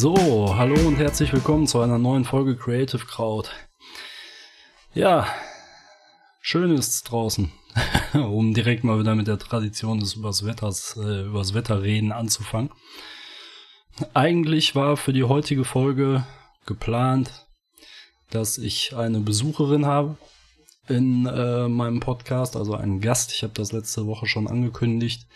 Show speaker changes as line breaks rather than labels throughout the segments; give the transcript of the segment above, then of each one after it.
So, hallo und herzlich willkommen zu einer neuen Folge Creative Crowd. Ja, schön ist es draußen, um direkt mal wieder mit der Tradition des übers Wetters, äh, übers Wetterreden anzufangen. Eigentlich war für die heutige Folge geplant, dass ich eine Besucherin habe in äh, meinem Podcast, also einen Gast. Ich habe das letzte Woche schon angekündigt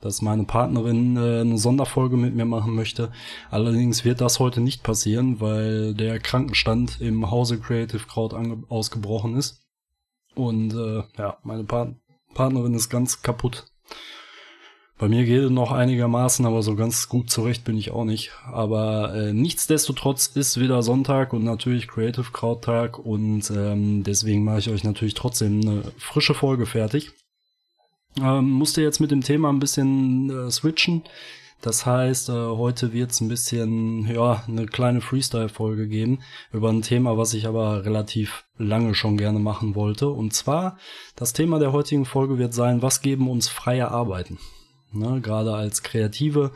dass meine Partnerin äh, eine Sonderfolge mit mir machen möchte. Allerdings wird das heute nicht passieren, weil der Krankenstand im Hause Creative Crowd ausgebrochen ist. Und äh, ja, meine pa Partnerin ist ganz kaputt. Bei mir geht es noch einigermaßen, aber so ganz gut zurecht bin ich auch nicht. Aber äh, nichtsdestotrotz ist wieder Sonntag und natürlich Creative Crowd Tag und ähm, deswegen mache ich euch natürlich trotzdem eine frische Folge fertig. Ähm, musste jetzt mit dem Thema ein bisschen äh, switchen. Das heißt, äh, heute wird es ein bisschen, ja, eine kleine Freestyle-Folge geben über ein Thema, was ich aber relativ lange schon gerne machen wollte. Und zwar, das Thema der heutigen Folge wird sein, was geben uns freie Arbeiten? Ne, Gerade als Kreative,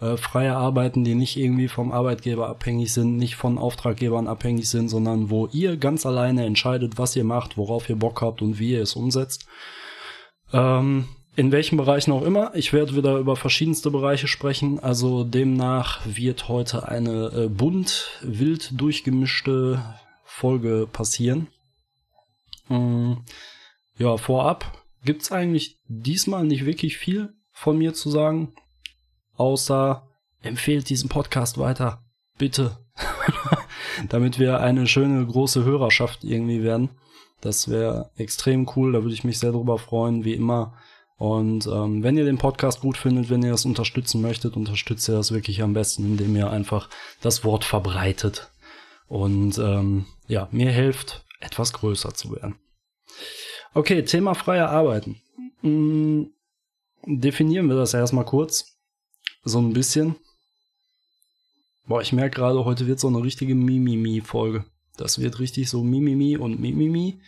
äh, freie Arbeiten, die nicht irgendwie vom Arbeitgeber abhängig sind, nicht von Auftraggebern abhängig sind, sondern wo ihr ganz alleine entscheidet, was ihr macht, worauf ihr Bock habt und wie ihr es umsetzt. Ähm, in welchen Bereichen auch immer. Ich werde wieder über verschiedenste Bereiche sprechen. Also demnach wird heute eine äh, bunt, wild durchgemischte Folge passieren. Ähm, ja, vorab gibt's eigentlich diesmal nicht wirklich viel von mir zu sagen, außer empfehlt diesen Podcast weiter. Bitte. Damit wir eine schöne große Hörerschaft irgendwie werden. Das wäre extrem cool, da würde ich mich sehr drüber freuen, wie immer. Und ähm, wenn ihr den Podcast gut findet, wenn ihr es unterstützen möchtet, unterstützt ihr das wirklich am besten, indem ihr einfach das Wort verbreitet und ähm, ja, mir hilft, etwas größer zu werden. Okay, Thema freie Arbeiten. Hm, definieren wir das erstmal kurz. So ein bisschen. Boah, ich merke gerade, heute wird so eine richtige Mimimi-Folge. Das wird richtig so Mimimi und Mimimi.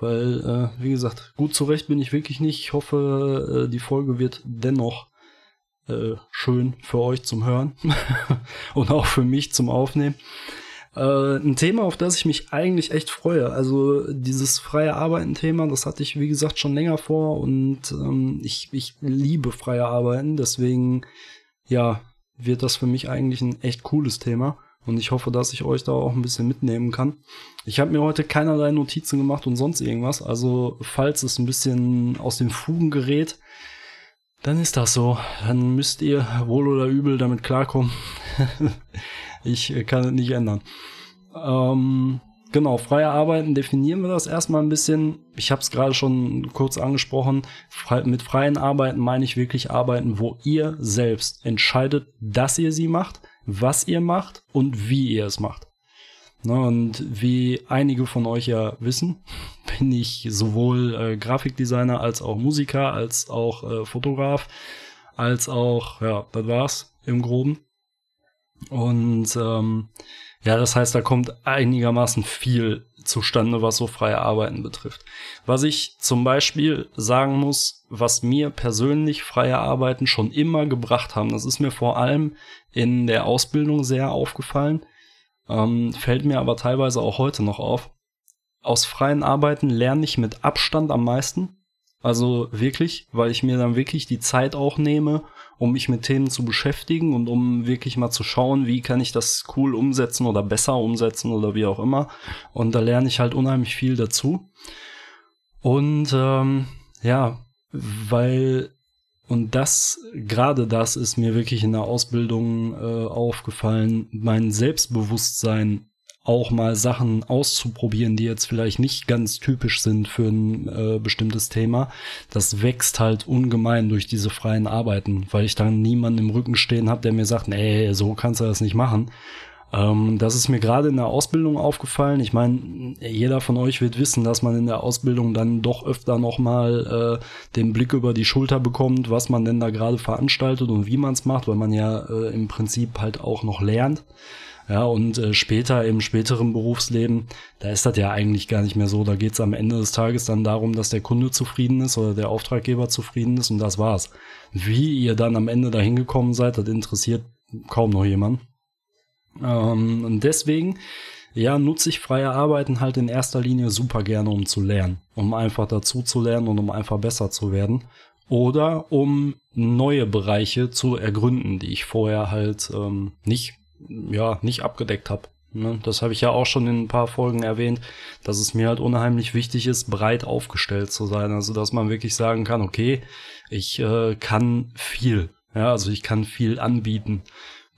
Weil, äh, wie gesagt, gut zurecht bin ich wirklich nicht. Ich hoffe, äh, die Folge wird dennoch äh, schön für euch zum Hören und auch für mich zum Aufnehmen. Äh, ein Thema, auf das ich mich eigentlich echt freue. Also dieses freie Arbeiten-Thema, das hatte ich, wie gesagt, schon länger vor und ähm, ich, ich liebe freie Arbeiten. Deswegen, ja, wird das für mich eigentlich ein echt cooles Thema. Und ich hoffe, dass ich euch da auch ein bisschen mitnehmen kann. Ich habe mir heute keinerlei Notizen gemacht und sonst irgendwas. Also falls es ein bisschen aus den Fugen gerät, dann ist das so. Dann müsst ihr wohl oder übel damit klarkommen. ich kann es nicht ändern. Ähm, genau, freie Arbeiten definieren wir das erstmal ein bisschen. Ich habe es gerade schon kurz angesprochen. mit freien Arbeiten meine ich wirklich Arbeiten, wo ihr selbst entscheidet, dass ihr sie macht was ihr macht und wie ihr es macht. Ne, und wie einige von euch ja wissen, bin ich sowohl äh, Grafikdesigner als auch Musiker, als auch äh, Fotograf, als auch, ja, das war's im Groben. Und ähm, ja, das heißt, da kommt einigermaßen viel zustande, was so freie Arbeiten betrifft. Was ich zum Beispiel sagen muss, was mir persönlich freie Arbeiten schon immer gebracht haben, das ist mir vor allem in der Ausbildung sehr aufgefallen, ähm, fällt mir aber teilweise auch heute noch auf. Aus freien Arbeiten lerne ich mit Abstand am meisten. Also wirklich, weil ich mir dann wirklich die Zeit auch nehme, um mich mit Themen zu beschäftigen und um wirklich mal zu schauen, wie kann ich das cool umsetzen oder besser umsetzen oder wie auch immer. Und da lerne ich halt unheimlich viel dazu. Und ähm, ja, weil und das, gerade das ist mir wirklich in der Ausbildung äh, aufgefallen, mein Selbstbewusstsein auch mal Sachen auszuprobieren, die jetzt vielleicht nicht ganz typisch sind für ein äh, bestimmtes Thema. Das wächst halt ungemein durch diese freien Arbeiten, weil ich dann niemanden im Rücken stehen habe, der mir sagt, nee, so kannst du das nicht machen. Ähm, das ist mir gerade in der Ausbildung aufgefallen. Ich meine, jeder von euch wird wissen, dass man in der Ausbildung dann doch öfter nochmal äh, den Blick über die Schulter bekommt, was man denn da gerade veranstaltet und wie man es macht, weil man ja äh, im Prinzip halt auch noch lernt. Ja, und äh, später im späteren Berufsleben, da ist das ja eigentlich gar nicht mehr so. Da geht es am Ende des Tages dann darum, dass der Kunde zufrieden ist oder der Auftraggeber zufrieden ist und das war's. Wie ihr dann am Ende dahin gekommen seid, das interessiert kaum noch jemand. Ähm, und deswegen, ja, nutze ich freie Arbeiten halt in erster Linie super gerne, um zu lernen, um einfach dazu zu lernen und um einfach besser zu werden. Oder um neue Bereiche zu ergründen, die ich vorher halt ähm, nicht, ja, nicht abgedeckt habe. Ne? Das habe ich ja auch schon in ein paar Folgen erwähnt, dass es mir halt unheimlich wichtig ist, breit aufgestellt zu sein. Also dass man wirklich sagen kann, okay, ich äh, kann viel. Ja, also ich kann viel anbieten,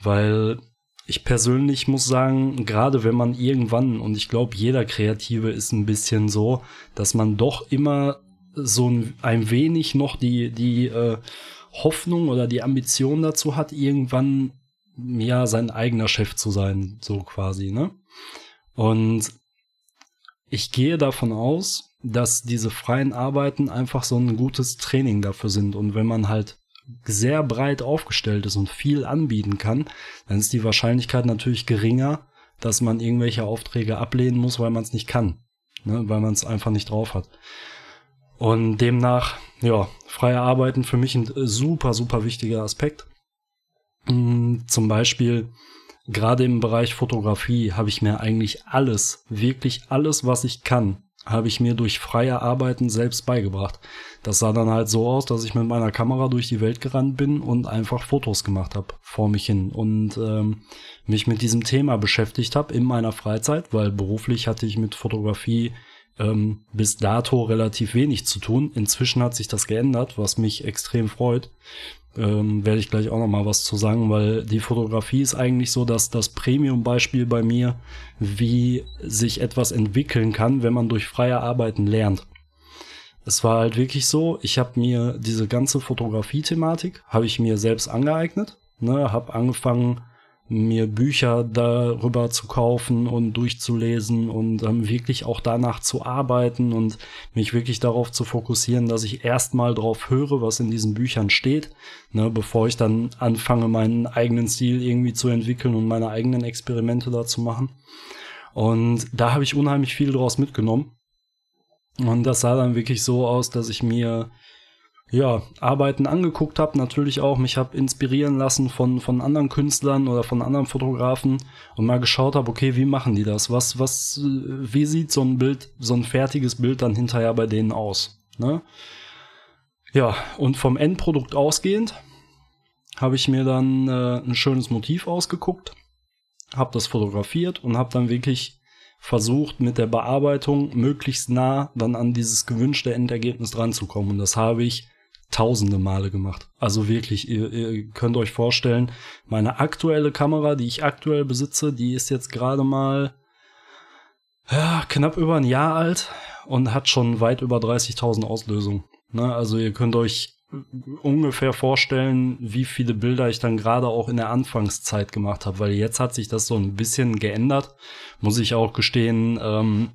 weil ich persönlich muss sagen, gerade wenn man irgendwann, und ich glaube, jeder Kreative ist ein bisschen so, dass man doch immer so ein, ein wenig noch die, die äh, Hoffnung oder die Ambition dazu hat, irgendwann ja sein eigener Chef zu sein, so quasi, ne? Und ich gehe davon aus, dass diese freien Arbeiten einfach so ein gutes Training dafür sind. Und wenn man halt sehr breit aufgestellt ist und viel anbieten kann, dann ist die Wahrscheinlichkeit natürlich geringer, dass man irgendwelche Aufträge ablehnen muss, weil man es nicht kann, ne? weil man es einfach nicht drauf hat. Und demnach, ja, freie Arbeiten für mich ein super, super wichtiger Aspekt. Mm, zum Beispiel, gerade im Bereich Fotografie habe ich mir eigentlich alles, wirklich alles, was ich kann, habe ich mir durch freie Arbeiten selbst beigebracht. Das sah dann halt so aus, dass ich mit meiner Kamera durch die Welt gerannt bin und einfach Fotos gemacht habe vor mich hin und ähm, mich mit diesem Thema beschäftigt habe in meiner Freizeit, weil beruflich hatte ich mit Fotografie ähm, bis dato relativ wenig zu tun. Inzwischen hat sich das geändert, was mich extrem freut ähm, werde ich gleich auch noch mal was zu sagen, weil die Fotografie ist eigentlich so, dass das Premium-Beispiel bei mir, wie sich etwas entwickeln kann, wenn man durch freie Arbeiten lernt. Es war halt wirklich so, ich habe mir diese ganze Fotografie-Thematik, habe ich mir selbst angeeignet, ne, habe angefangen, mir Bücher darüber zu kaufen und durchzulesen und ähm, wirklich auch danach zu arbeiten und mich wirklich darauf zu fokussieren, dass ich erstmal drauf höre, was in diesen Büchern steht, ne, bevor ich dann anfange, meinen eigenen Stil irgendwie zu entwickeln und meine eigenen Experimente da zu machen. Und da habe ich unheimlich viel draus mitgenommen. Und das sah dann wirklich so aus, dass ich mir ja, Arbeiten angeguckt habe, natürlich auch mich habe inspirieren lassen von, von anderen Künstlern oder von anderen Fotografen und mal geschaut habe, okay, wie machen die das? Was, was, wie sieht so ein Bild, so ein fertiges Bild dann hinterher bei denen aus? Ne? Ja, und vom Endprodukt ausgehend habe ich mir dann äh, ein schönes Motiv ausgeguckt, habe das fotografiert und habe dann wirklich versucht, mit der Bearbeitung möglichst nah dann an dieses gewünschte Endergebnis dran zu kommen. Und das habe ich tausende Male gemacht. Also wirklich, ihr, ihr könnt euch vorstellen, meine aktuelle Kamera, die ich aktuell besitze, die ist jetzt gerade mal ja, knapp über ein Jahr alt und hat schon weit über 30.000 Auslösungen. Ne? Also ihr könnt euch ungefähr vorstellen, wie viele Bilder ich dann gerade auch in der Anfangszeit gemacht habe, weil jetzt hat sich das so ein bisschen geändert, muss ich auch gestehen, ähm,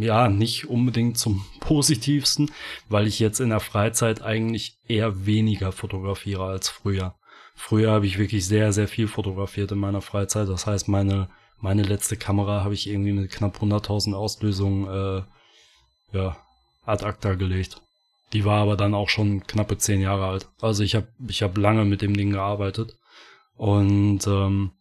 ja, nicht unbedingt zum positivsten, weil ich jetzt in der Freizeit eigentlich eher weniger fotografiere als früher. Früher habe ich wirklich sehr, sehr viel fotografiert in meiner Freizeit, das heißt, meine, meine letzte Kamera habe ich irgendwie mit knapp 100.000 Auslösungen, äh, ja, ad acta gelegt. Die war aber dann auch schon knappe zehn Jahre alt. Also ich habe ich hab lange mit dem Ding gearbeitet. Und ähm,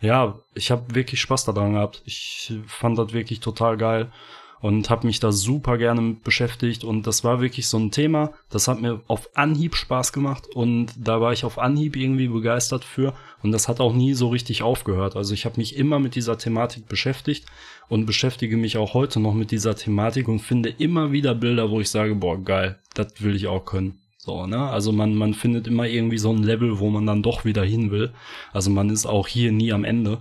ja, ich habe wirklich Spaß daran gehabt. Ich fand das wirklich total geil und habe mich da super gerne mit beschäftigt und das war wirklich so ein Thema, das hat mir auf Anhieb Spaß gemacht und da war ich auf Anhieb irgendwie begeistert für und das hat auch nie so richtig aufgehört. Also ich habe mich immer mit dieser Thematik beschäftigt und beschäftige mich auch heute noch mit dieser Thematik und finde immer wieder Bilder, wo ich sage, boah, geil, das will ich auch können. So, ne? Also man, man findet immer irgendwie so ein Level, wo man dann doch wieder hin will. Also man ist auch hier nie am Ende.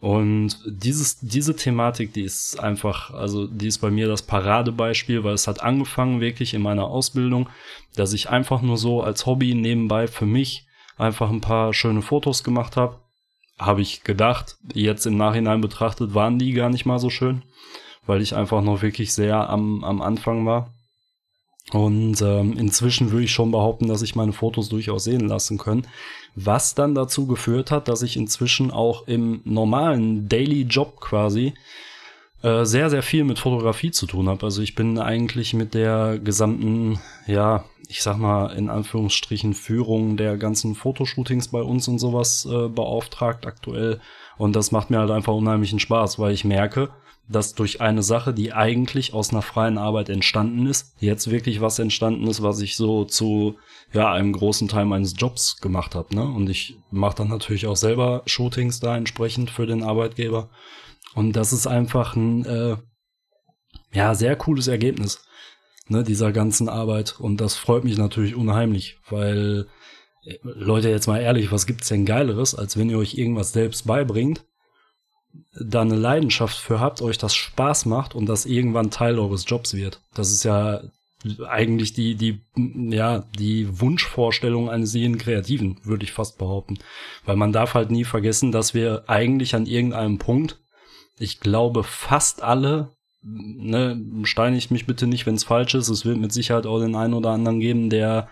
Und dieses, diese Thematik, die ist einfach, also die ist bei mir das Paradebeispiel, weil es hat angefangen wirklich in meiner Ausbildung, dass ich einfach nur so als Hobby nebenbei für mich einfach ein paar schöne Fotos gemacht habe. Habe ich gedacht, jetzt im Nachhinein betrachtet, waren die gar nicht mal so schön, weil ich einfach noch wirklich sehr am, am Anfang war. Und ähm, inzwischen würde ich schon behaupten, dass ich meine Fotos durchaus sehen lassen können. Was dann dazu geführt hat, dass ich inzwischen auch im normalen Daily Job quasi äh, sehr, sehr viel mit Fotografie zu tun habe. Also ich bin eigentlich mit der gesamten, ja, ich sag mal in Anführungsstrichen Führung der ganzen Fotoshootings bei uns und sowas äh, beauftragt aktuell Und das macht mir halt einfach unheimlichen Spaß, weil ich merke, dass durch eine Sache, die eigentlich aus einer freien Arbeit entstanden ist, jetzt wirklich was entstanden ist, was ich so zu ja einem großen Teil meines Jobs gemacht habe. Ne? Und ich mache dann natürlich auch selber Shootings da entsprechend für den Arbeitgeber. Und das ist einfach ein äh, ja sehr cooles Ergebnis ne, dieser ganzen Arbeit. Und das freut mich natürlich unheimlich, weil Leute, jetzt mal ehrlich, was gibt's denn Geileres, als wenn ihr euch irgendwas selbst beibringt, da eine Leidenschaft für habt, euch das Spaß macht und das irgendwann Teil eures Jobs wird. Das ist ja eigentlich die, die, ja, die Wunschvorstellung eines jeden Kreativen, würde ich fast behaupten. Weil man darf halt nie vergessen, dass wir eigentlich an irgendeinem Punkt, ich glaube, fast alle, ne, steinigt mich bitte nicht, wenn es falsch ist, es wird mit Sicherheit auch den einen oder anderen geben, der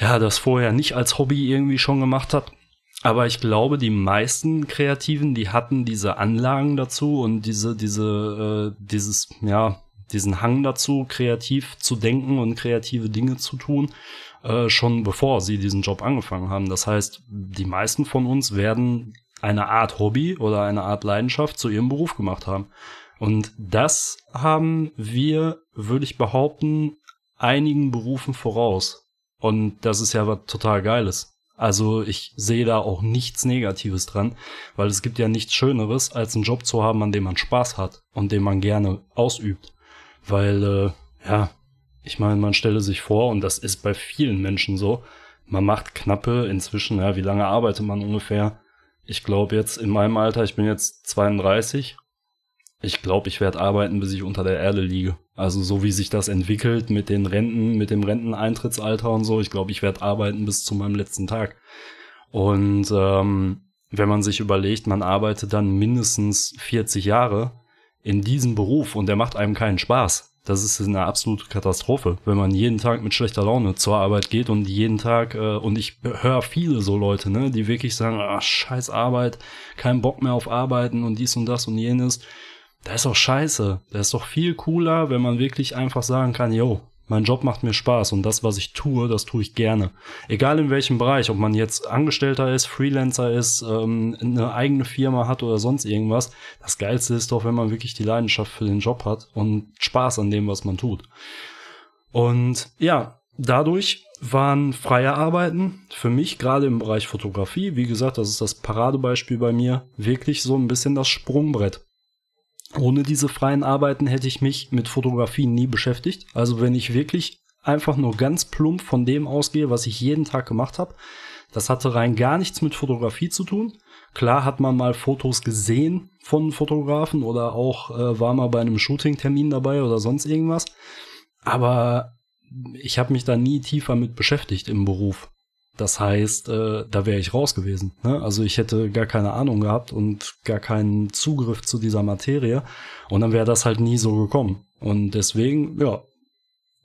ja, das vorher nicht als Hobby irgendwie schon gemacht hat. Aber ich glaube, die meisten Kreativen, die hatten diese Anlagen dazu und diese, diese, äh, dieses, ja, diesen Hang dazu, kreativ zu denken und kreative Dinge zu tun, äh, schon bevor sie diesen Job angefangen haben. Das heißt, die meisten von uns werden eine Art Hobby oder eine Art Leidenschaft zu ihrem Beruf gemacht haben. Und das haben wir, würde ich behaupten, einigen Berufen voraus. Und das ist ja was total Geiles. Also ich sehe da auch nichts Negatives dran, weil es gibt ja nichts Schöneres, als einen Job zu haben, an dem man Spaß hat und den man gerne ausübt. Weil, äh, ja, ich meine, man stelle sich vor, und das ist bei vielen Menschen so, man macht knappe inzwischen, ja, wie lange arbeitet man ungefähr? Ich glaube jetzt in meinem Alter, ich bin jetzt 32, ich glaube, ich werde arbeiten, bis ich unter der Erde liege. Also so wie sich das entwickelt mit den Renten, mit dem Renteneintrittsalter und so, ich glaube, ich werde arbeiten bis zu meinem letzten Tag. Und ähm, wenn man sich überlegt, man arbeitet dann mindestens 40 Jahre in diesem Beruf und der macht einem keinen Spaß. Das ist eine absolute Katastrophe, wenn man jeden Tag mit schlechter Laune zur Arbeit geht und jeden Tag, äh, und ich höre viele so Leute, ne, die wirklich sagen, ah, scheiß Arbeit, kein Bock mehr auf Arbeiten und dies und das und jenes. Da ist doch scheiße. Da ist doch viel cooler, wenn man wirklich einfach sagen kann, yo, mein Job macht mir Spaß und das, was ich tue, das tue ich gerne. Egal in welchem Bereich, ob man jetzt Angestellter ist, Freelancer ist, ähm, eine eigene Firma hat oder sonst irgendwas. Das Geilste ist doch, wenn man wirklich die Leidenschaft für den Job hat und Spaß an dem, was man tut. Und ja, dadurch waren freie Arbeiten für mich, gerade im Bereich Fotografie, wie gesagt, das ist das Paradebeispiel bei mir, wirklich so ein bisschen das Sprungbrett. Ohne diese freien Arbeiten hätte ich mich mit Fotografie nie beschäftigt. Also wenn ich wirklich einfach nur ganz plump von dem ausgehe, was ich jeden Tag gemacht habe, das hatte rein gar nichts mit Fotografie zu tun. Klar hat man mal Fotos gesehen von Fotografen oder auch äh, war mal bei einem Shooting-Termin dabei oder sonst irgendwas. Aber ich habe mich da nie tiefer mit beschäftigt im Beruf. Das heißt, äh, da wäre ich raus gewesen. Ne? Also ich hätte gar keine Ahnung gehabt und gar keinen Zugriff zu dieser Materie. Und dann wäre das halt nie so gekommen. Und deswegen, ja,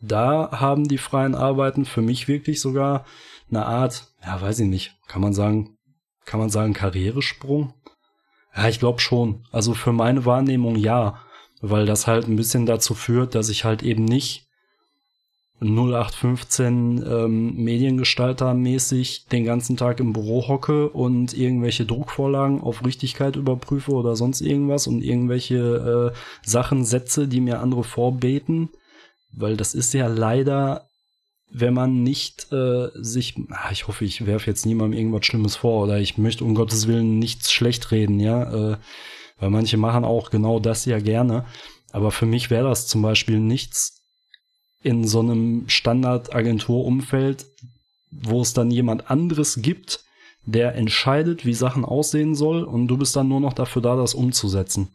da haben die freien Arbeiten für mich wirklich sogar eine Art, ja, weiß ich nicht, kann man sagen, kann man sagen Karrieresprung? Ja, ich glaube schon. Also für meine Wahrnehmung ja, weil das halt ein bisschen dazu führt, dass ich halt eben nicht 0815 ähm, Mediengestalter mäßig den ganzen Tag im Büro hocke und irgendwelche Druckvorlagen auf Richtigkeit überprüfe oder sonst irgendwas und irgendwelche äh, Sachen setze, die mir andere vorbeten, weil das ist ja leider, wenn man nicht äh, sich, ach, ich hoffe, ich werfe jetzt niemandem irgendwas Schlimmes vor oder ich möchte um Gottes Willen nichts schlecht reden, ja, äh, weil manche machen auch genau das ja gerne, aber für mich wäre das zum Beispiel nichts, in so einem Standardagenturumfeld, wo es dann jemand anderes gibt, der entscheidet, wie Sachen aussehen soll und du bist dann nur noch dafür da, das umzusetzen.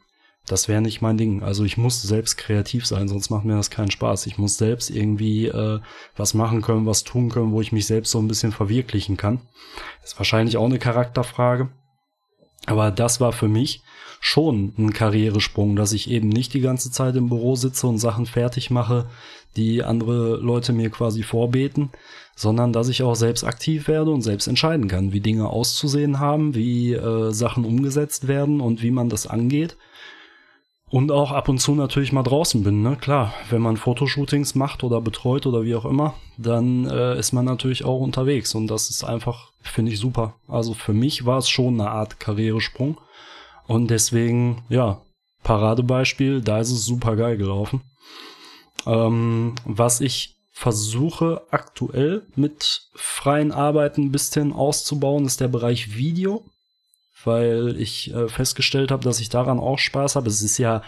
Das wäre nicht mein Ding. Also ich muss selbst kreativ sein, sonst macht mir das keinen Spaß. Ich muss selbst irgendwie äh, was machen können, was tun können, wo ich mich selbst so ein bisschen verwirklichen kann. Ist wahrscheinlich auch eine Charakterfrage. Aber das war für mich schon ein Karrieresprung, dass ich eben nicht die ganze Zeit im Büro sitze und Sachen fertig mache, die andere Leute mir quasi vorbeten, sondern dass ich auch selbst aktiv werde und selbst entscheiden kann, wie Dinge auszusehen haben, wie äh, Sachen umgesetzt werden und wie man das angeht. Und auch ab und zu natürlich mal draußen bin, ne? Klar, wenn man Fotoshootings macht oder betreut oder wie auch immer, dann äh, ist man natürlich auch unterwegs. Und das ist einfach, finde ich, super. Also für mich war es schon eine Art Karrieresprung. Und deswegen, ja, Paradebeispiel, da ist es super geil gelaufen. Ähm, was ich versuche aktuell mit freien Arbeiten ein bisschen auszubauen, ist der Bereich Video weil ich äh, festgestellt habe, dass ich daran auch Spaß habe. Es ist ja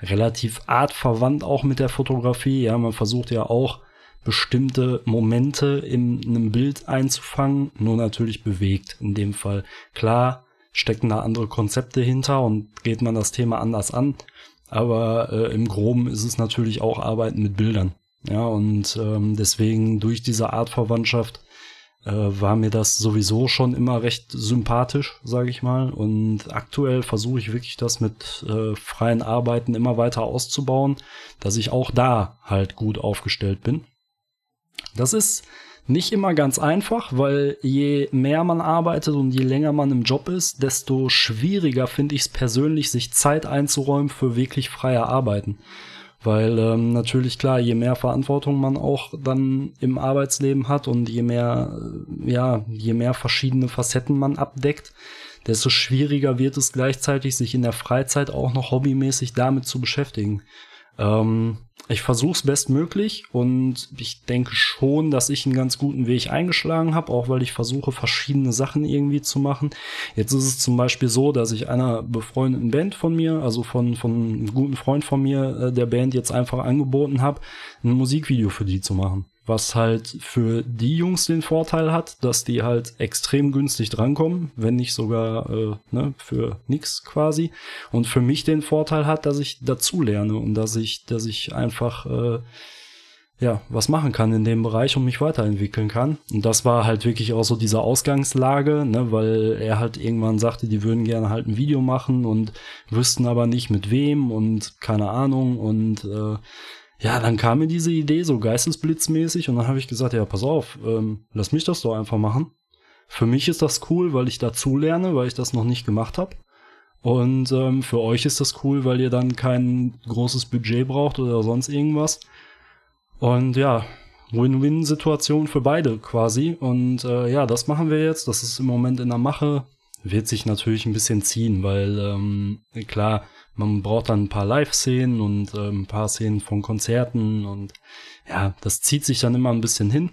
relativ artverwandt auch mit der Fotografie. Ja, man versucht ja auch bestimmte Momente in einem Bild einzufangen, nur natürlich bewegt in dem Fall. Klar stecken da andere Konzepte hinter und geht man das Thema anders an, aber äh, im Groben ist es natürlich auch Arbeiten mit Bildern. Ja, und ähm, deswegen durch diese Artverwandtschaft äh, war mir das sowieso schon immer recht sympathisch, sage ich mal. Und aktuell versuche ich wirklich das mit äh, freien Arbeiten immer weiter auszubauen, dass ich auch da halt gut aufgestellt bin. Das ist nicht immer ganz einfach, weil je mehr man arbeitet und je länger man im Job ist, desto schwieriger finde ich es persönlich, sich Zeit einzuräumen für wirklich freie Arbeiten. Weil ähm, natürlich klar, je mehr Verantwortung man auch dann im Arbeitsleben hat und je mehr, äh, ja, je mehr verschiedene Facetten man abdeckt, desto schwieriger wird es gleichzeitig, sich in der Freizeit auch noch hobbymäßig damit zu beschäftigen. Ähm, ich versuche es bestmöglich und ich denke schon, dass ich einen ganz guten Weg eingeschlagen habe, auch weil ich versuche, verschiedene Sachen irgendwie zu machen. Jetzt ist es zum Beispiel so, dass ich einer befreundeten Band von mir, also von, von einem guten Freund von mir, äh, der Band jetzt einfach angeboten habe, ein Musikvideo für die zu machen was halt für die Jungs den Vorteil hat, dass die halt extrem günstig drankommen, wenn nicht sogar äh, ne, für nix quasi. Und für mich den Vorteil hat, dass ich dazu lerne und dass ich, dass ich einfach äh, ja was machen kann in dem Bereich und mich weiterentwickeln kann. Und das war halt wirklich auch so diese Ausgangslage, ne, weil er halt irgendwann sagte, die würden gerne halt ein Video machen und wüssten aber nicht mit wem und keine Ahnung und äh, ja, dann kam mir diese Idee so geistesblitzmäßig und dann habe ich gesagt, ja, pass auf, ähm, lass mich das doch einfach machen. Für mich ist das cool, weil ich dazu lerne, weil ich das noch nicht gemacht habe. Und ähm, für euch ist das cool, weil ihr dann kein großes Budget braucht oder sonst irgendwas. Und ja, Win-Win-Situation für beide quasi. Und äh, ja, das machen wir jetzt. Das ist im Moment in der Mache. Wird sich natürlich ein bisschen ziehen, weil ähm, klar, man braucht dann ein paar Live-Szenen und äh, ein paar Szenen von Konzerten und ja, das zieht sich dann immer ein bisschen hin.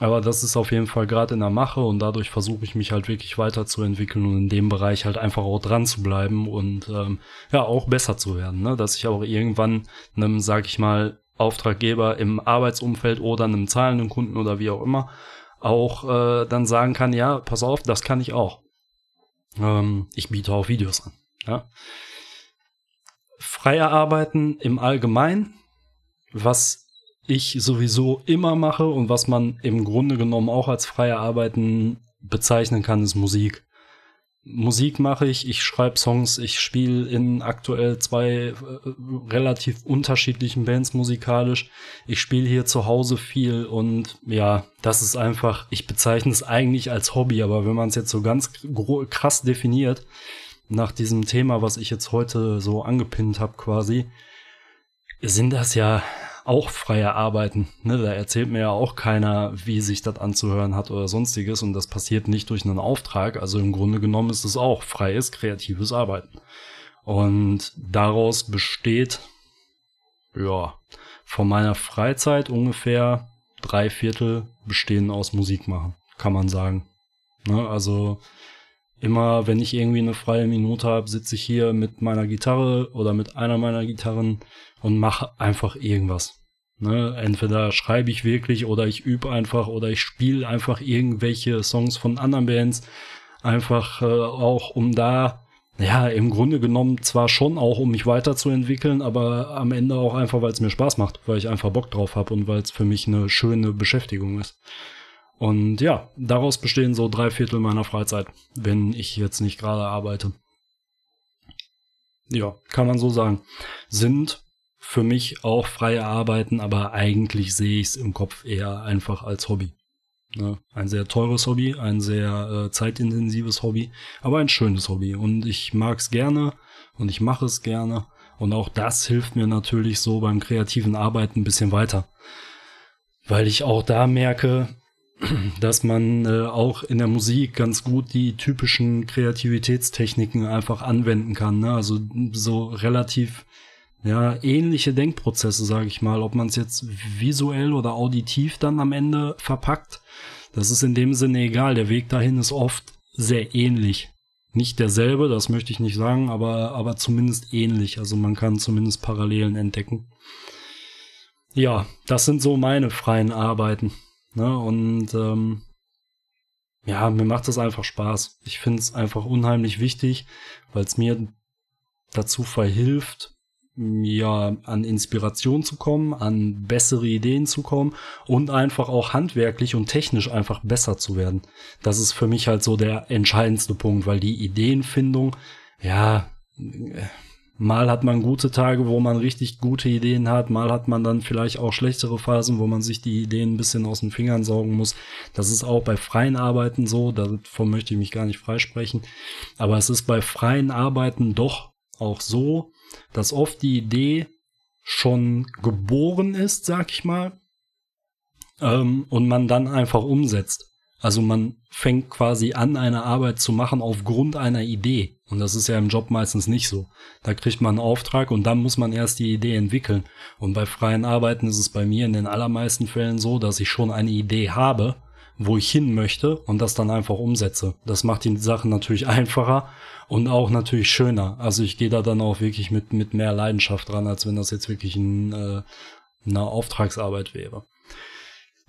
Aber das ist auf jeden Fall gerade in der Mache und dadurch versuche ich mich halt wirklich weiterzuentwickeln und in dem Bereich halt einfach auch dran zu bleiben und ähm, ja auch besser zu werden, ne? dass ich auch irgendwann einem, sag ich mal, Auftraggeber im Arbeitsumfeld oder einem zahlenden Kunden oder wie auch immer auch äh, dann sagen kann, ja, pass auf, das kann ich auch. Ähm, ich biete auch Videos an. Ja? Freie Arbeiten im Allgemeinen, was ich sowieso immer mache und was man im Grunde genommen auch als freie Arbeiten bezeichnen kann, ist Musik. Musik mache ich, ich schreibe Songs, ich spiele in aktuell zwei äh, relativ unterschiedlichen Bands musikalisch. Ich spiele hier zu Hause viel und ja, das ist einfach, ich bezeichne es eigentlich als Hobby, aber wenn man es jetzt so ganz krass definiert, nach diesem Thema, was ich jetzt heute so angepinnt habe quasi, sind das ja auch freie Arbeiten. Ne? Da erzählt mir ja auch keiner, wie sich das anzuhören hat oder sonstiges. Und das passiert nicht durch einen Auftrag. Also im Grunde genommen ist es auch freies, kreatives Arbeiten. Und daraus besteht, ja, von meiner Freizeit ungefähr drei Viertel bestehen aus Musik machen, kann man sagen. Ne? Also immer, wenn ich irgendwie eine freie Minute habe, sitze ich hier mit meiner Gitarre oder mit einer meiner Gitarren und mache einfach irgendwas. Ne? Entweder schreibe ich wirklich oder ich übe einfach oder ich spiele einfach irgendwelche Songs von anderen Bands. Einfach äh, auch, um da, ja, im Grunde genommen zwar schon auch, um mich weiterzuentwickeln, aber am Ende auch einfach, weil es mir Spaß macht, weil ich einfach Bock drauf habe und weil es für mich eine schöne Beschäftigung ist. Und ja, daraus bestehen so drei Viertel meiner Freizeit, wenn ich jetzt nicht gerade arbeite. Ja, kann man so sagen. Sind für mich auch freie Arbeiten, aber eigentlich sehe ich es im Kopf eher einfach als Hobby. Ne? Ein sehr teures Hobby, ein sehr äh, zeitintensives Hobby, aber ein schönes Hobby. Und ich mag es gerne und ich mache es gerne. Und auch das hilft mir natürlich so beim kreativen Arbeiten ein bisschen weiter. Weil ich auch da merke, dass man äh, auch in der Musik ganz gut die typischen Kreativitätstechniken einfach anwenden kann. Ne? Also so relativ ja ähnliche Denkprozesse, sage ich mal, ob man es jetzt visuell oder auditiv dann am Ende verpackt. Das ist in dem Sinne egal. Der Weg dahin ist oft sehr ähnlich. Nicht derselbe, das möchte ich nicht sagen, aber, aber zumindest ähnlich. Also man kann zumindest Parallelen entdecken. Ja, das sind so meine freien Arbeiten. Ne? Und ähm, ja, mir macht es einfach Spaß. Ich finde es einfach unheimlich wichtig, weil es mir dazu verhilft, ja, an Inspiration zu kommen, an bessere Ideen zu kommen und einfach auch handwerklich und technisch einfach besser zu werden. Das ist für mich halt so der entscheidendste Punkt, weil die Ideenfindung, ja, Mal hat man gute Tage, wo man richtig gute Ideen hat, mal hat man dann vielleicht auch schlechtere Phasen, wo man sich die Ideen ein bisschen aus den Fingern saugen muss. Das ist auch bei freien Arbeiten so, davon möchte ich mich gar nicht freisprechen. Aber es ist bei freien Arbeiten doch auch so, dass oft die Idee schon geboren ist, sag ich mal, ähm, und man dann einfach umsetzt. Also man fängt quasi an, eine Arbeit zu machen aufgrund einer Idee. Und das ist ja im Job meistens nicht so. Da kriegt man einen Auftrag und dann muss man erst die Idee entwickeln. Und bei freien Arbeiten ist es bei mir in den allermeisten Fällen so, dass ich schon eine Idee habe, wo ich hin möchte und das dann einfach umsetze. Das macht die Sachen natürlich einfacher und auch natürlich schöner. Also ich gehe da dann auch wirklich mit, mit mehr Leidenschaft dran, als wenn das jetzt wirklich ein, äh, eine Auftragsarbeit wäre.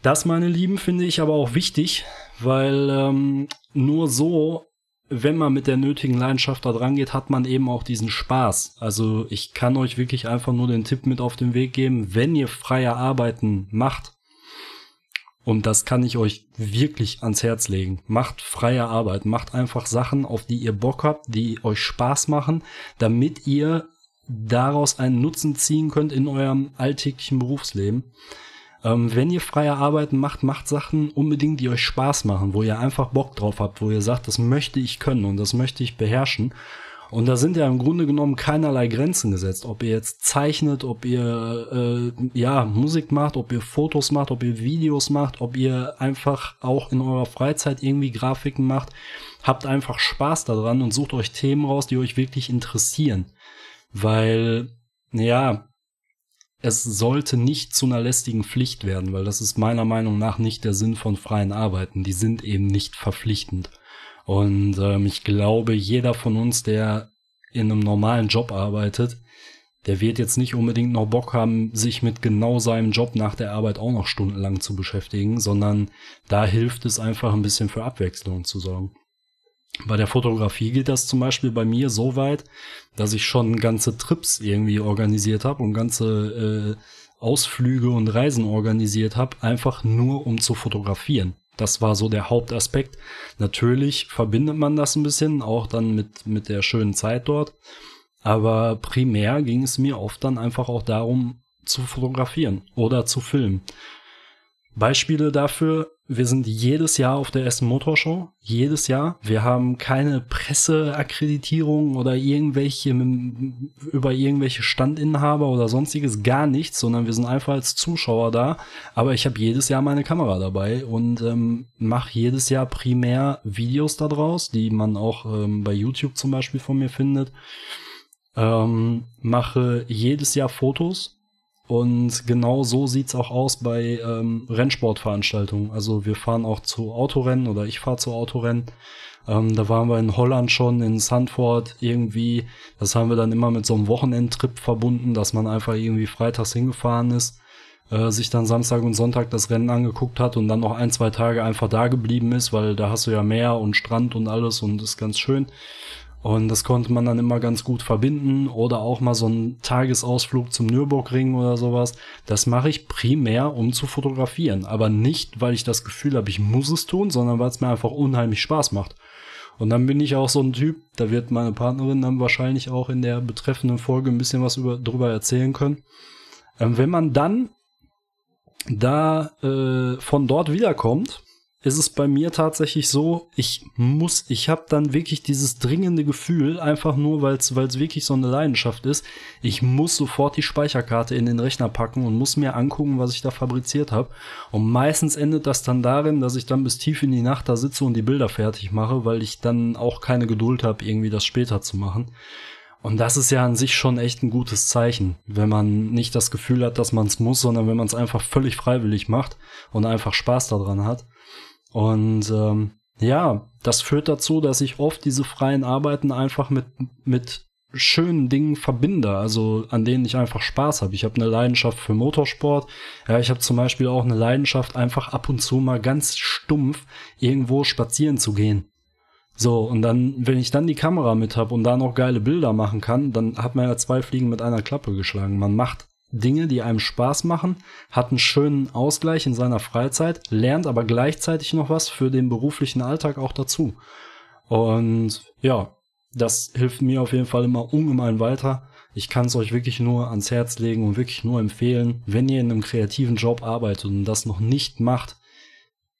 Das, meine Lieben, finde ich aber auch wichtig, weil ähm, nur so, wenn man mit der nötigen Leidenschaft da dran geht, hat man eben auch diesen Spaß. Also ich kann euch wirklich einfach nur den Tipp mit auf den Weg geben, wenn ihr freie Arbeiten macht, und das kann ich euch wirklich ans Herz legen. Macht freie Arbeit, macht einfach Sachen, auf die ihr Bock habt, die euch Spaß machen, damit ihr daraus einen Nutzen ziehen könnt in eurem alltäglichen Berufsleben. Ähm, wenn ihr freie Arbeiten macht, macht Sachen unbedingt, die euch Spaß machen, wo ihr einfach Bock drauf habt, wo ihr sagt, das möchte ich können und das möchte ich beherrschen. Und da sind ja im Grunde genommen keinerlei Grenzen gesetzt. Ob ihr jetzt zeichnet, ob ihr äh, ja Musik macht, ob ihr Fotos macht, ob ihr Videos macht, ob ihr einfach auch in eurer Freizeit irgendwie Grafiken macht, habt einfach Spaß daran und sucht euch Themen raus, die euch wirklich interessieren. Weil, ja, es sollte nicht zu einer lästigen Pflicht werden, weil das ist meiner Meinung nach nicht der Sinn von freien Arbeiten. Die sind eben nicht verpflichtend. Und ähm, ich glaube, jeder von uns, der in einem normalen Job arbeitet, der wird jetzt nicht unbedingt noch Bock haben, sich mit genau seinem Job nach der Arbeit auch noch stundenlang zu beschäftigen, sondern da hilft es einfach ein bisschen für Abwechslung zu sorgen. Bei der Fotografie geht das zum Beispiel bei mir so weit, dass ich schon ganze Trips irgendwie organisiert habe und ganze äh, Ausflüge und Reisen organisiert habe, einfach nur um zu fotografieren. Das war so der Hauptaspekt. Natürlich verbindet man das ein bisschen, auch dann mit, mit der schönen Zeit dort. Aber primär ging es mir oft dann einfach auch darum, zu fotografieren oder zu filmen. Beispiele dafür, wir sind jedes Jahr auf der Essen Motorshow, jedes Jahr. Wir haben keine Presseakkreditierung oder irgendwelche über irgendwelche Standinhaber oder sonstiges, gar nichts, sondern wir sind einfach als Zuschauer da. Aber ich habe jedes Jahr meine Kamera dabei und ähm, mache jedes Jahr primär Videos daraus, die man auch ähm, bei YouTube zum Beispiel von mir findet. Ähm, mache jedes Jahr Fotos und genau so sieht's auch aus bei ähm, Rennsportveranstaltungen. Also wir fahren auch zu Autorennen oder ich fahre zu Autorennen. Ähm, da waren wir in Holland schon, in Sandford irgendwie. Das haben wir dann immer mit so einem Wochenendtrip verbunden, dass man einfach irgendwie freitags hingefahren ist, äh, sich dann Samstag und Sonntag das Rennen angeguckt hat und dann noch ein, zwei Tage einfach da geblieben ist, weil da hast du ja Meer und Strand und alles und ist ganz schön. Und das konnte man dann immer ganz gut verbinden oder auch mal so einen Tagesausflug zum Nürburgring oder sowas. Das mache ich primär, um zu fotografieren. Aber nicht, weil ich das Gefühl habe, ich muss es tun, sondern weil es mir einfach unheimlich Spaß macht. Und dann bin ich auch so ein Typ, da wird meine Partnerin dann wahrscheinlich auch in der betreffenden Folge ein bisschen was über, drüber erzählen können. Ähm, wenn man dann da äh, von dort wiederkommt, ist es bei mir tatsächlich so, ich muss, ich habe dann wirklich dieses dringende Gefühl, einfach nur, weil es wirklich so eine Leidenschaft ist, ich muss sofort die Speicherkarte in den Rechner packen und muss mir angucken, was ich da fabriziert habe. Und meistens endet das dann darin, dass ich dann bis tief in die Nacht da sitze und die Bilder fertig mache, weil ich dann auch keine Geduld habe, irgendwie das später zu machen. Und das ist ja an sich schon echt ein gutes Zeichen, wenn man nicht das Gefühl hat, dass man es muss, sondern wenn man es einfach völlig freiwillig macht und einfach Spaß daran hat. Und ähm, ja, das führt dazu, dass ich oft diese freien Arbeiten einfach mit, mit schönen Dingen verbinde, also an denen ich einfach Spaß habe. Ich habe eine Leidenschaft für Motorsport. Ja, ich habe zum Beispiel auch eine Leidenschaft, einfach ab und zu mal ganz stumpf irgendwo spazieren zu gehen. So, und dann, wenn ich dann die Kamera mit habe und da noch geile Bilder machen kann, dann hat man ja zwei Fliegen mit einer Klappe geschlagen. Man macht Dinge, die einem Spaß machen, hat einen schönen Ausgleich in seiner Freizeit, lernt aber gleichzeitig noch was für den beruflichen Alltag auch dazu. Und ja, das hilft mir auf jeden Fall immer ungemein weiter. Ich kann es euch wirklich nur ans Herz legen und wirklich nur empfehlen, wenn ihr in einem kreativen Job arbeitet und das noch nicht macht,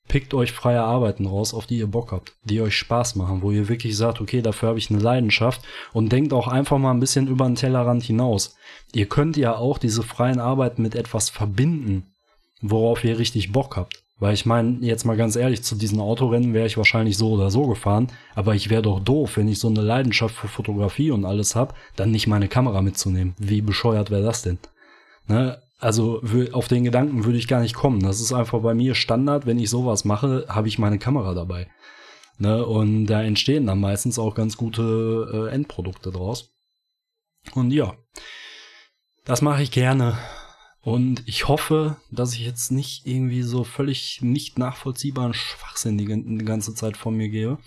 pickt euch freie Arbeiten raus, auf die ihr Bock habt, die euch Spaß machen, wo ihr wirklich sagt, okay, dafür habe ich eine Leidenschaft und denkt auch einfach mal ein bisschen über den Tellerrand hinaus. Ihr könnt ja auch diese freien Arbeiten mit etwas verbinden, worauf ihr richtig Bock habt. Weil ich meine, jetzt mal ganz ehrlich, zu diesen Autorennen wäre ich wahrscheinlich so oder so gefahren, aber ich wäre doch doof, wenn ich so eine Leidenschaft für Fotografie und alles hab, dann nicht meine Kamera mitzunehmen. Wie bescheuert wäre das denn? Ne? Also auf den Gedanken würde ich gar nicht kommen. Das ist einfach bei mir Standard. Wenn ich sowas mache, habe ich meine Kamera dabei. Ne? Und da entstehen dann meistens auch ganz gute äh, Endprodukte draus. Und ja, das mache ich gerne. Und ich hoffe, dass ich jetzt nicht irgendwie so völlig nicht nachvollziehbaren Schwachsinn die, die ganze Zeit von mir gebe.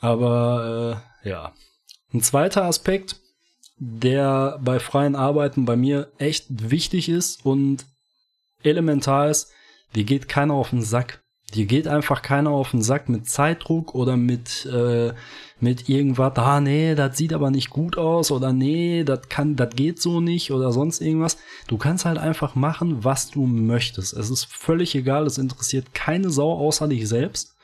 Aber äh, ja. Ein zweiter Aspekt, der bei freien Arbeiten bei mir echt wichtig ist und elementar ist, dir geht keiner auf den Sack. Dir geht einfach keiner auf den Sack mit Zeitdruck oder mit, äh, mit irgendwas, ah nee, das sieht aber nicht gut aus oder nee, das kann, das geht so nicht oder sonst irgendwas. Du kannst halt einfach machen, was du möchtest. Es ist völlig egal, es interessiert keine Sau außer dich selbst.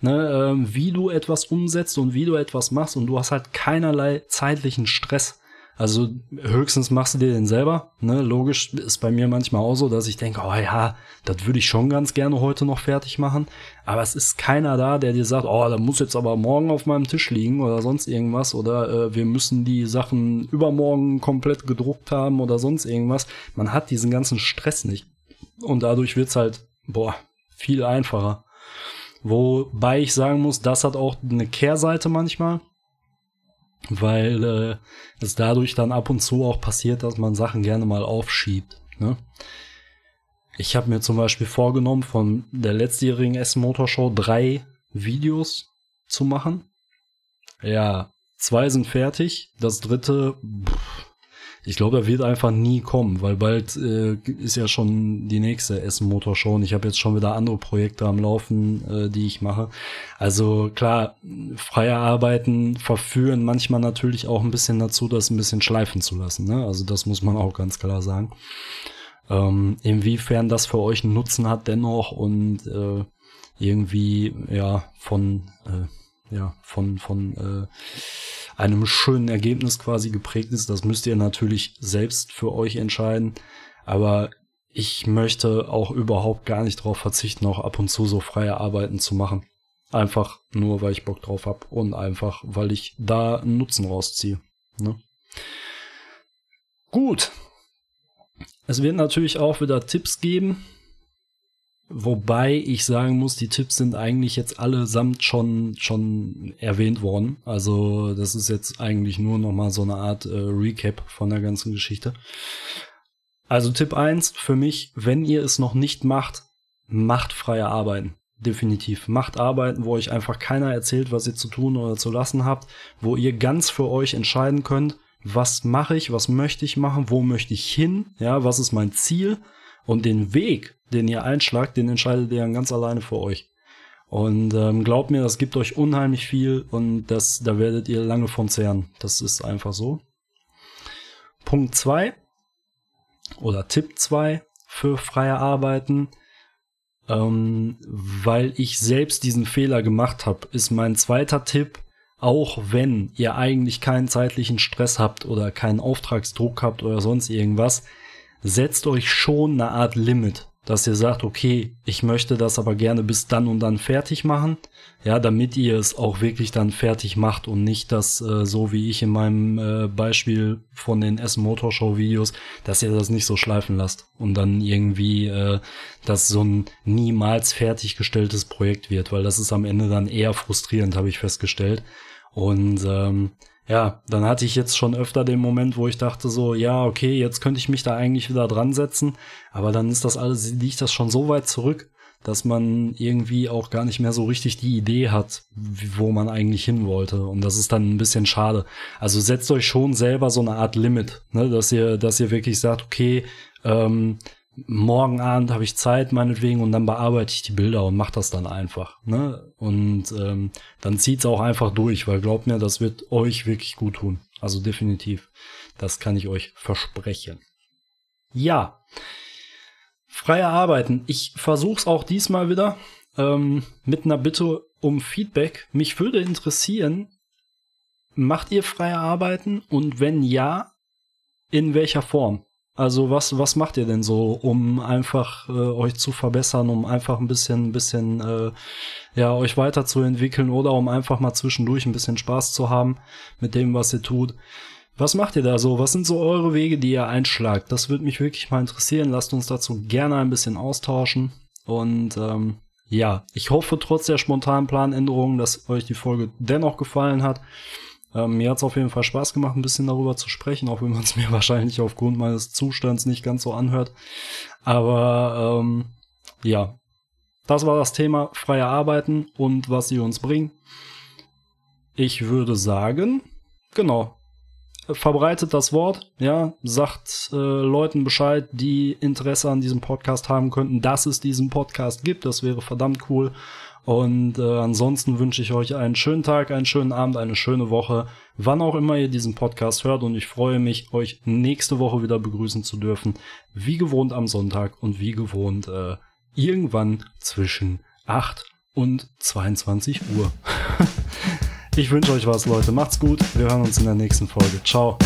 Ne, äh, wie du etwas umsetzt und wie du etwas machst und du hast halt keinerlei zeitlichen Stress. Also höchstens machst du dir den selber. Ne? Logisch ist bei mir manchmal auch so, dass ich denke, oh ja, das würde ich schon ganz gerne heute noch fertig machen. Aber es ist keiner da, der dir sagt, oh, da muss jetzt aber morgen auf meinem Tisch liegen oder sonst irgendwas. Oder äh, wir müssen die Sachen übermorgen komplett gedruckt haben oder sonst irgendwas. Man hat diesen ganzen Stress nicht. Und dadurch wird's halt, boah, viel einfacher. Wobei ich sagen muss, das hat auch eine Kehrseite manchmal weil äh, es dadurch dann ab und zu auch passiert, dass man Sachen gerne mal aufschiebt. Ne? Ich habe mir zum Beispiel vorgenommen, von der letztjährigen Essen Motorshow drei Videos zu machen. Ja, zwei sind fertig. Das dritte, pff, ich glaube, er wird einfach nie kommen, weil bald äh, ist ja schon die nächste Essen Motorshow und ich habe jetzt schon wieder andere Projekte am Laufen, äh, die ich mache. Also klar, freie Arbeiten verführen manchmal natürlich auch ein bisschen dazu, das ein bisschen schleifen zu lassen. Ne? Also das muss man auch ganz klar sagen. Ähm, inwiefern das für euch einen Nutzen hat dennoch und äh, irgendwie ja von äh, ja von von äh, einem schönen Ergebnis quasi geprägt ist. Das müsst ihr natürlich selbst für euch entscheiden. Aber ich möchte auch überhaupt gar nicht darauf verzichten, auch ab und zu so freie Arbeiten zu machen. Einfach nur, weil ich Bock drauf hab und einfach, weil ich da einen Nutzen rausziehe. Ne? Gut. Es wird natürlich auch wieder Tipps geben, Wobei ich sagen muss, die Tipps sind eigentlich jetzt allesamt schon, schon erwähnt worden. Also das ist jetzt eigentlich nur nochmal so eine Art äh, Recap von der ganzen Geschichte. Also Tipp eins für mich, wenn ihr es noch nicht macht, macht freie Arbeiten. Definitiv. Macht Arbeiten, wo euch einfach keiner erzählt, was ihr zu tun oder zu lassen habt, wo ihr ganz für euch entscheiden könnt, was mache ich, was möchte ich machen, wo möchte ich hin, ja, was ist mein Ziel und den Weg, den ihr einschlagt, den entscheidet ihr dann ganz alleine für euch. Und ähm, glaubt mir, das gibt euch unheimlich viel und das, da werdet ihr lange von zehren. Das ist einfach so. Punkt zwei oder Tipp zwei für freie Arbeiten. ähm, weil ich selbst diesen Fehler gemacht habe, ist mein zweiter Tipp, auch wenn ihr eigentlich keinen zeitlichen Stress habt oder keinen Auftragsdruck habt oder sonst irgendwas, setzt euch schon eine Art Limit dass ihr sagt, okay, ich möchte das aber gerne bis dann und dann fertig machen, ja, damit ihr es auch wirklich dann fertig macht und nicht das äh, so wie ich in meinem äh, Beispiel von den Essen Motorshow Videos, dass ihr das nicht so schleifen lasst und dann irgendwie äh, das so ein niemals fertiggestelltes Projekt wird, weil das ist am Ende dann eher frustrierend, habe ich festgestellt. Und ähm, ja, dann hatte ich jetzt schon öfter den Moment, wo ich dachte so, ja, okay, jetzt könnte ich mich da eigentlich wieder dran setzen, aber dann ist das alles, liegt das schon so weit zurück, dass man irgendwie auch gar nicht mehr so richtig die Idee hat, wo man eigentlich hin wollte. Und das ist dann ein bisschen schade. Also setzt euch schon selber so eine Art Limit, ne, dass ihr, dass ihr wirklich sagt, okay, ähm, morgen Abend habe ich Zeit meinetwegen und dann bearbeite ich die Bilder und mache das dann einfach. Ne? Und ähm, dann zieht's auch einfach durch, weil glaubt mir, das wird euch wirklich gut tun. Also definitiv. Das kann ich euch versprechen. Ja. Freie Arbeiten. Ich versuche es auch diesmal wieder ähm, mit einer Bitte um Feedback. Mich würde interessieren, macht ihr freie Arbeiten und wenn ja, in welcher Form? Also was, was macht ihr denn so, um einfach äh, euch zu verbessern, um einfach ein bisschen, ein bisschen äh, ja, euch weiterzuentwickeln oder um einfach mal zwischendurch ein bisschen Spaß zu haben mit dem, was ihr tut? Was macht ihr da so? Was sind so eure Wege, die ihr einschlagt? Das würde mich wirklich mal interessieren. Lasst uns dazu gerne ein bisschen austauschen. Und ähm, ja, ich hoffe trotz der spontanen Planänderungen, dass euch die Folge dennoch gefallen hat. Ähm, mir hat es auf jeden Fall Spaß gemacht, ein bisschen darüber zu sprechen, auch wenn man es mir wahrscheinlich aufgrund meines Zustands nicht ganz so anhört. Aber ähm, ja, das war das Thema freie Arbeiten und was sie uns bringen. Ich würde sagen, genau, verbreitet das Wort, ja, sagt äh, Leuten Bescheid, die Interesse an diesem Podcast haben könnten, dass es diesen Podcast gibt. Das wäre verdammt cool. Und äh, ansonsten wünsche ich euch einen schönen Tag, einen schönen Abend, eine schöne Woche, wann auch immer ihr diesen Podcast hört. Und ich freue mich, euch nächste Woche wieder begrüßen zu dürfen. Wie gewohnt am Sonntag und wie gewohnt äh, irgendwann zwischen 8 und 22 Uhr. ich wünsche euch was, Leute. Macht's gut. Wir hören uns in der nächsten Folge. Ciao.